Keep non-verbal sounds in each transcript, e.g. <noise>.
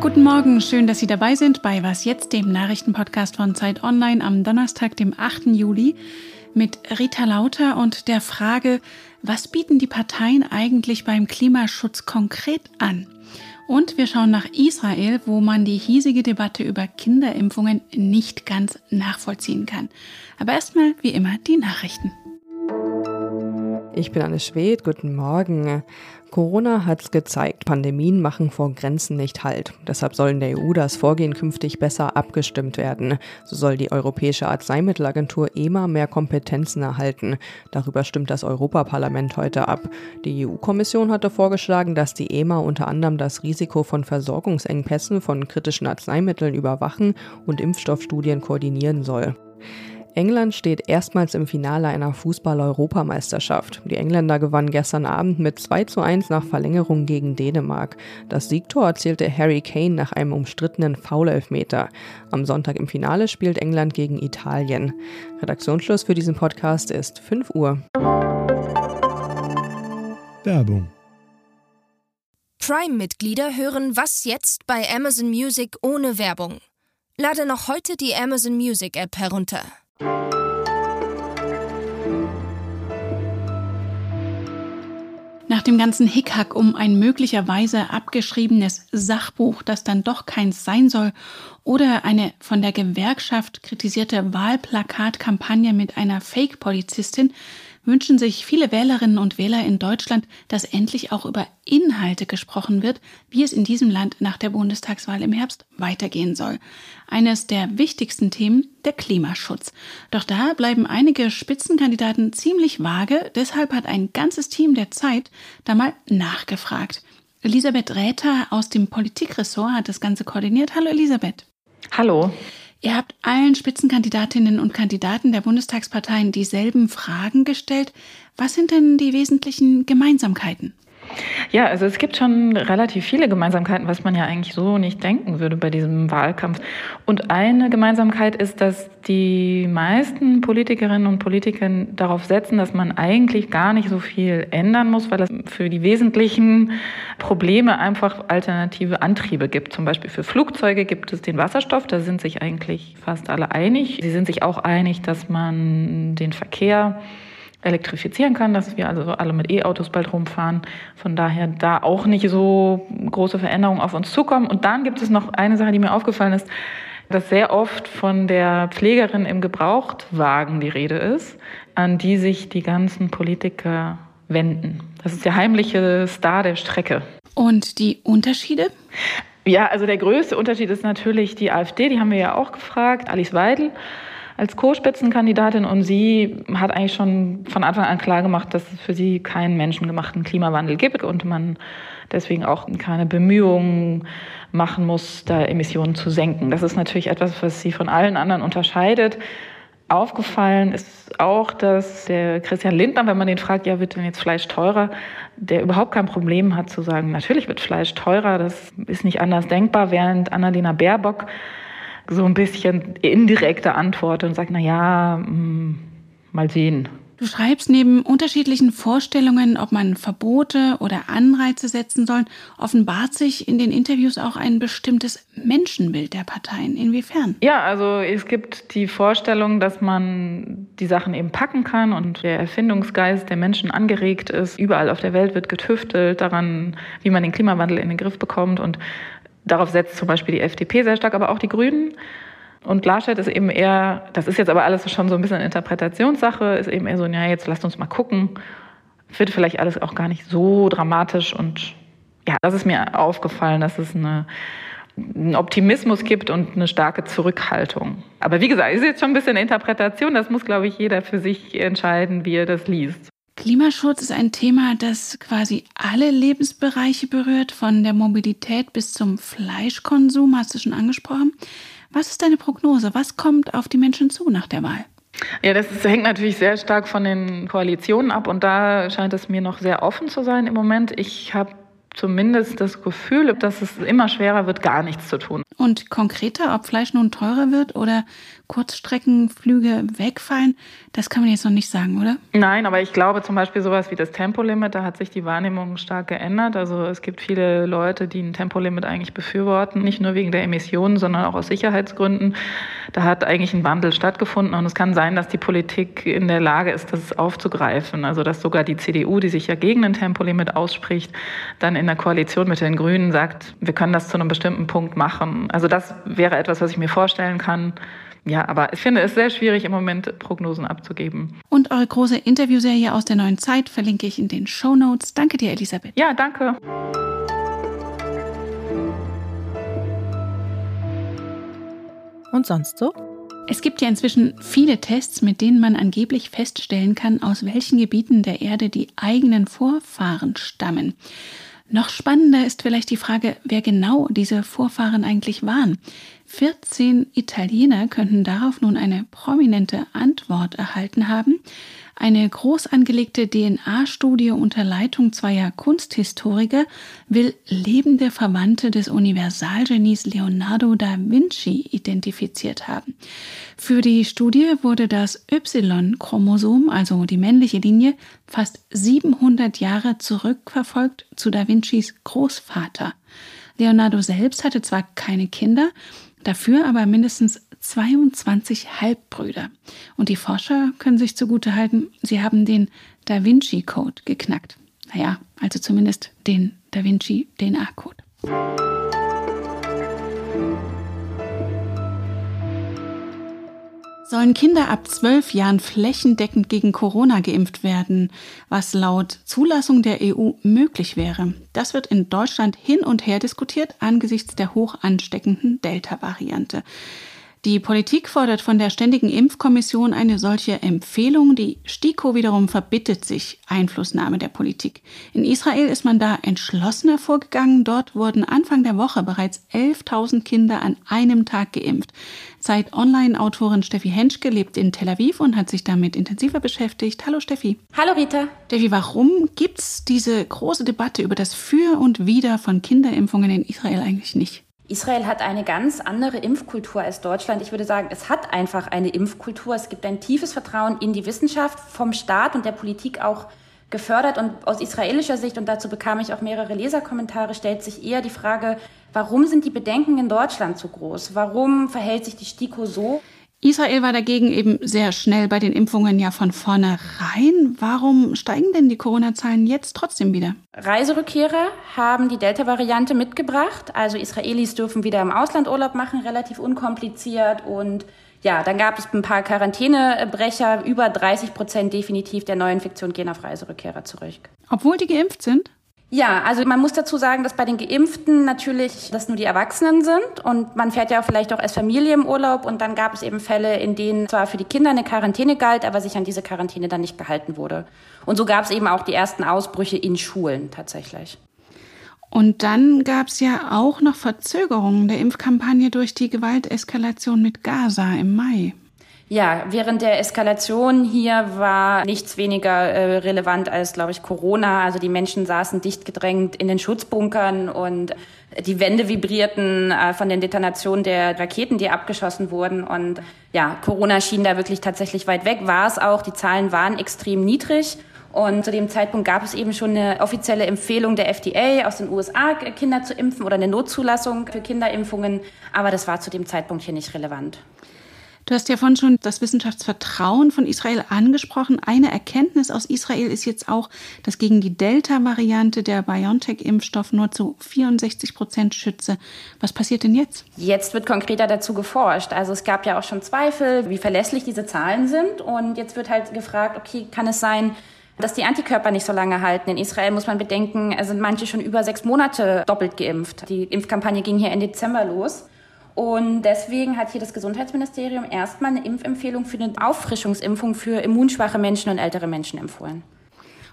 Guten Morgen, schön, dass Sie dabei sind bei Was jetzt, dem Nachrichtenpodcast von Zeit Online am Donnerstag, dem 8. Juli, mit Rita Lauter und der Frage, was bieten die Parteien eigentlich beim Klimaschutz konkret an? Und wir schauen nach Israel, wo man die hiesige Debatte über Kinderimpfungen nicht ganz nachvollziehen kann. Aber erstmal, wie immer, die Nachrichten. Ich bin Anne Schwed, guten Morgen. Corona hat's gezeigt, Pandemien machen vor Grenzen nicht Halt. Deshalb soll in der EU das Vorgehen künftig besser abgestimmt werden. So soll die Europäische Arzneimittelagentur EMA mehr Kompetenzen erhalten. Darüber stimmt das Europaparlament heute ab. Die EU-Kommission hatte vorgeschlagen, dass die EMA unter anderem das Risiko von Versorgungsengpässen von kritischen Arzneimitteln überwachen und Impfstoffstudien koordinieren soll. England steht erstmals im Finale einer Fußball-Europameisterschaft. Die Engländer gewannen gestern Abend mit 2 zu 1 nach Verlängerung gegen Dänemark. Das Siegtor erzielte Harry Kane nach einem umstrittenen Foulelfmeter. Am Sonntag im Finale spielt England gegen Italien. Redaktionsschluss für diesen Podcast ist 5 Uhr. Werbung Prime-Mitglieder hören Was jetzt bei Amazon Music ohne Werbung. Lade noch heute die Amazon Music App herunter. Nach dem ganzen Hickhack um ein möglicherweise abgeschriebenes Sachbuch, das dann doch keins sein soll, oder eine von der Gewerkschaft kritisierte Wahlplakatkampagne mit einer Fake-Polizistin, wünschen sich viele Wählerinnen und Wähler in Deutschland, dass endlich auch über Inhalte gesprochen wird, wie es in diesem Land nach der Bundestagswahl im Herbst weitergehen soll. Eines der wichtigsten Themen, der Klimaschutz. Doch da bleiben einige Spitzenkandidaten ziemlich vage, deshalb hat ein ganzes Team der Zeit da mal nachgefragt. Elisabeth Räther aus dem Politikressort hat das Ganze koordiniert. Hallo Elisabeth. Hallo. Ihr habt allen Spitzenkandidatinnen und Kandidaten der Bundestagsparteien dieselben Fragen gestellt. Was sind denn die wesentlichen Gemeinsamkeiten? Ja, also es gibt schon relativ viele Gemeinsamkeiten, was man ja eigentlich so nicht denken würde bei diesem Wahlkampf. Und eine Gemeinsamkeit ist, dass die meisten Politikerinnen und Politiker darauf setzen, dass man eigentlich gar nicht so viel ändern muss, weil es für die wesentlichen Probleme einfach alternative Antriebe gibt. Zum Beispiel für Flugzeuge gibt es den Wasserstoff, da sind sich eigentlich fast alle einig. Sie sind sich auch einig, dass man den Verkehr elektrifizieren kann, dass wir also alle mit E-Autos bald rumfahren. Von daher da auch nicht so große Veränderungen auf uns zukommen. Und dann gibt es noch eine Sache, die mir aufgefallen ist, dass sehr oft von der Pflegerin im Gebrauchtwagen die Rede ist, an die sich die ganzen Politiker wenden. Das ist der heimliche Star der Strecke. Und die Unterschiede? Ja, also der größte Unterschied ist natürlich die AfD, die haben wir ja auch gefragt, Alice Weidel als Co-Spitzenkandidatin und sie hat eigentlich schon von Anfang an klar gemacht, dass es für sie keinen menschengemachten Klimawandel gibt und man deswegen auch keine Bemühungen machen muss, da Emissionen zu senken. Das ist natürlich etwas, was sie von allen anderen unterscheidet. Aufgefallen ist auch, dass der Christian Lindner, wenn man den fragt, ja, wird denn jetzt Fleisch teurer, der überhaupt kein Problem hat zu sagen, natürlich wird Fleisch teurer, das ist nicht anders denkbar, während Annalena Baerbock so ein bisschen indirekte Antwort und sagt, na ja, mm, mal sehen. Du schreibst neben unterschiedlichen Vorstellungen, ob man Verbote oder Anreize setzen soll, offenbart sich in den Interviews auch ein bestimmtes Menschenbild der Parteien. Inwiefern? Ja, also es gibt die Vorstellung, dass man die Sachen eben packen kann und der Erfindungsgeist der Menschen angeregt ist. Überall auf der Welt wird getüftelt daran, wie man den Klimawandel in den Griff bekommt und Darauf setzt zum Beispiel die FDP sehr stark, aber auch die Grünen. Und Laschet ist eben eher, das ist jetzt aber alles schon so ein bisschen Interpretationssache, ist eben eher so, ja, jetzt lasst uns mal gucken. Wird vielleicht alles auch gar nicht so dramatisch. Und ja, das ist mir aufgefallen, dass es eine, einen Optimismus gibt und eine starke Zurückhaltung. Aber wie gesagt, ist jetzt schon ein bisschen Interpretation. Das muss, glaube ich, jeder für sich entscheiden, wie er das liest. Klimaschutz ist ein Thema, das quasi alle Lebensbereiche berührt, von der Mobilität bis zum Fleischkonsum, hast du schon angesprochen. Was ist deine Prognose? Was kommt auf die Menschen zu nach der Wahl? Ja, das hängt natürlich sehr stark von den Koalitionen ab und da scheint es mir noch sehr offen zu sein im Moment. Ich habe zumindest das Gefühl, dass es immer schwerer wird, gar nichts zu tun. Und konkreter, ob Fleisch nun teurer wird oder Kurzstreckenflüge wegfallen, das kann man jetzt noch nicht sagen, oder? Nein, aber ich glaube zum Beispiel sowas wie das Tempolimit, da hat sich die Wahrnehmung stark geändert. Also es gibt viele Leute, die ein Tempolimit eigentlich befürworten, nicht nur wegen der Emissionen, sondern auch aus Sicherheitsgründen. Da hat eigentlich ein Wandel stattgefunden und es kann sein, dass die Politik in der Lage ist, das aufzugreifen. Also dass sogar die CDU, die sich ja gegen ein Tempolimit ausspricht, dann in der Koalition mit den Grünen sagt, wir können das zu einem bestimmten Punkt machen. Also das wäre etwas, was ich mir vorstellen kann. Ja, aber ich finde es sehr schwierig, im Moment Prognosen abzugeben. Und eure große Interviewserie aus der neuen Zeit verlinke ich in den Show Notes. Danke dir, Elisabeth. Ja, danke. Und sonst so? Es gibt ja inzwischen viele Tests, mit denen man angeblich feststellen kann, aus welchen Gebieten der Erde die eigenen Vorfahren stammen. Noch spannender ist vielleicht die Frage, wer genau diese Vorfahren eigentlich waren. 14 Italiener könnten darauf nun eine prominente Antwort erhalten haben. Eine groß angelegte DNA-Studie unter Leitung zweier Kunsthistoriker will lebende Verwandte des Universalgenies Leonardo da Vinci identifiziert haben. Für die Studie wurde das Y-Chromosom, also die männliche Linie, fast 700 Jahre zurückverfolgt zu da Vincis Großvater. Leonardo selbst hatte zwar keine Kinder, dafür aber mindestens 22 Halbbrüder. Und die Forscher können sich zugute halten, sie haben den Da Vinci Code geknackt. Naja, also zumindest den Da Vinci DNA Code. sollen Kinder ab zwölf Jahren flächendeckend gegen Corona geimpft werden, was laut Zulassung der EU möglich wäre. Das wird in Deutschland hin und her diskutiert angesichts der hoch ansteckenden Delta-Variante. Die Politik fordert von der Ständigen Impfkommission eine solche Empfehlung. Die STIKO wiederum verbittet sich Einflussnahme der Politik. In Israel ist man da entschlossener vorgegangen. Dort wurden Anfang der Woche bereits 11.000 Kinder an einem Tag geimpft. Zeit-Online-Autorin Steffi Henschke lebt in Tel Aviv und hat sich damit intensiver beschäftigt. Hallo Steffi. Hallo Rita. Steffi, warum gibt es diese große Debatte über das Für und Wider von Kinderimpfungen in Israel eigentlich nicht? Israel hat eine ganz andere Impfkultur als Deutschland. Ich würde sagen, es hat einfach eine Impfkultur. Es gibt ein tiefes Vertrauen in die Wissenschaft, vom Staat und der Politik auch gefördert. Und aus israelischer Sicht, und dazu bekam ich auch mehrere Leserkommentare, stellt sich eher die Frage, warum sind die Bedenken in Deutschland so groß? Warum verhält sich die STIKO so? Israel war dagegen eben sehr schnell bei den Impfungen ja von vornherein. Warum steigen denn die Corona-Zahlen jetzt trotzdem wieder? Reiserückkehrer haben die Delta-Variante mitgebracht. Also Israelis dürfen wieder im Ausland Urlaub machen, relativ unkompliziert. Und ja, dann gab es ein paar Quarantänebrecher. Über 30 Prozent definitiv der Neuinfektion gehen auf Reiserückkehrer zurück. Obwohl die geimpft sind? Ja, also man muss dazu sagen, dass bei den Geimpften natürlich das nur die Erwachsenen sind und man fährt ja vielleicht auch als Familie im Urlaub und dann gab es eben Fälle, in denen zwar für die Kinder eine Quarantäne galt, aber sich an diese Quarantäne dann nicht gehalten wurde. Und so gab es eben auch die ersten Ausbrüche in Schulen tatsächlich. Und dann gab es ja auch noch Verzögerungen der Impfkampagne durch die Gewalteskalation mit Gaza im Mai. Ja, während der Eskalation hier war nichts weniger äh, relevant als, glaube ich, Corona. Also die Menschen saßen dicht gedrängt in den Schutzbunkern und die Wände vibrierten äh, von den Detonationen der Raketen, die abgeschossen wurden. Und ja, Corona schien da wirklich tatsächlich weit weg, war es auch. Die Zahlen waren extrem niedrig. Und zu dem Zeitpunkt gab es eben schon eine offizielle Empfehlung der FDA aus den USA, Kinder zu impfen oder eine Notzulassung für Kinderimpfungen. Aber das war zu dem Zeitpunkt hier nicht relevant. Du hast ja vorhin schon das Wissenschaftsvertrauen von Israel angesprochen. Eine Erkenntnis aus Israel ist jetzt auch, dass gegen die Delta-Variante der BioNTech-Impfstoff nur zu 64 Prozent schütze. Was passiert denn jetzt? Jetzt wird konkreter dazu geforscht. Also es gab ja auch schon Zweifel, wie verlässlich diese Zahlen sind. Und jetzt wird halt gefragt, okay, kann es sein, dass die Antikörper nicht so lange halten. In Israel muss man bedenken, sind manche schon über sechs Monate doppelt geimpft. Die Impfkampagne ging hier Ende Dezember los. Und deswegen hat hier das Gesundheitsministerium erstmal eine Impfempfehlung für eine Auffrischungsimpfung für immunschwache Menschen und ältere Menschen empfohlen.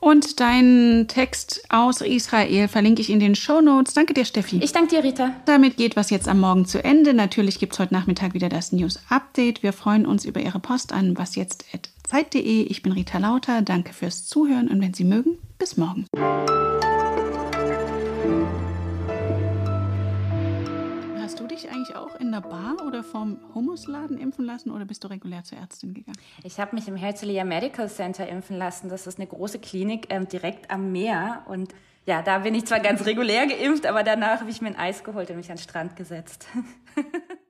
Und deinen Text aus Israel verlinke ich in den Show Notes. Danke dir, Steffi. Ich danke dir, Rita. Damit geht was jetzt am Morgen zu Ende. Natürlich gibt es heute Nachmittag wieder das News Update. Wir freuen uns über Ihre Post an wasjetzt.zeit.de. Ich bin Rita Lauter. Danke fürs Zuhören und wenn Sie mögen, bis morgen. Auch in der Bar oder vom Humusladen impfen lassen oder bist du regulär zur Ärztin gegangen? Ich habe mich im Herzliya Medical Center impfen lassen. Das ist eine große Klinik ähm, direkt am Meer. Und ja, da bin ich zwar ganz regulär geimpft, aber danach habe ich mir ein Eis geholt und mich an den Strand gesetzt. <laughs>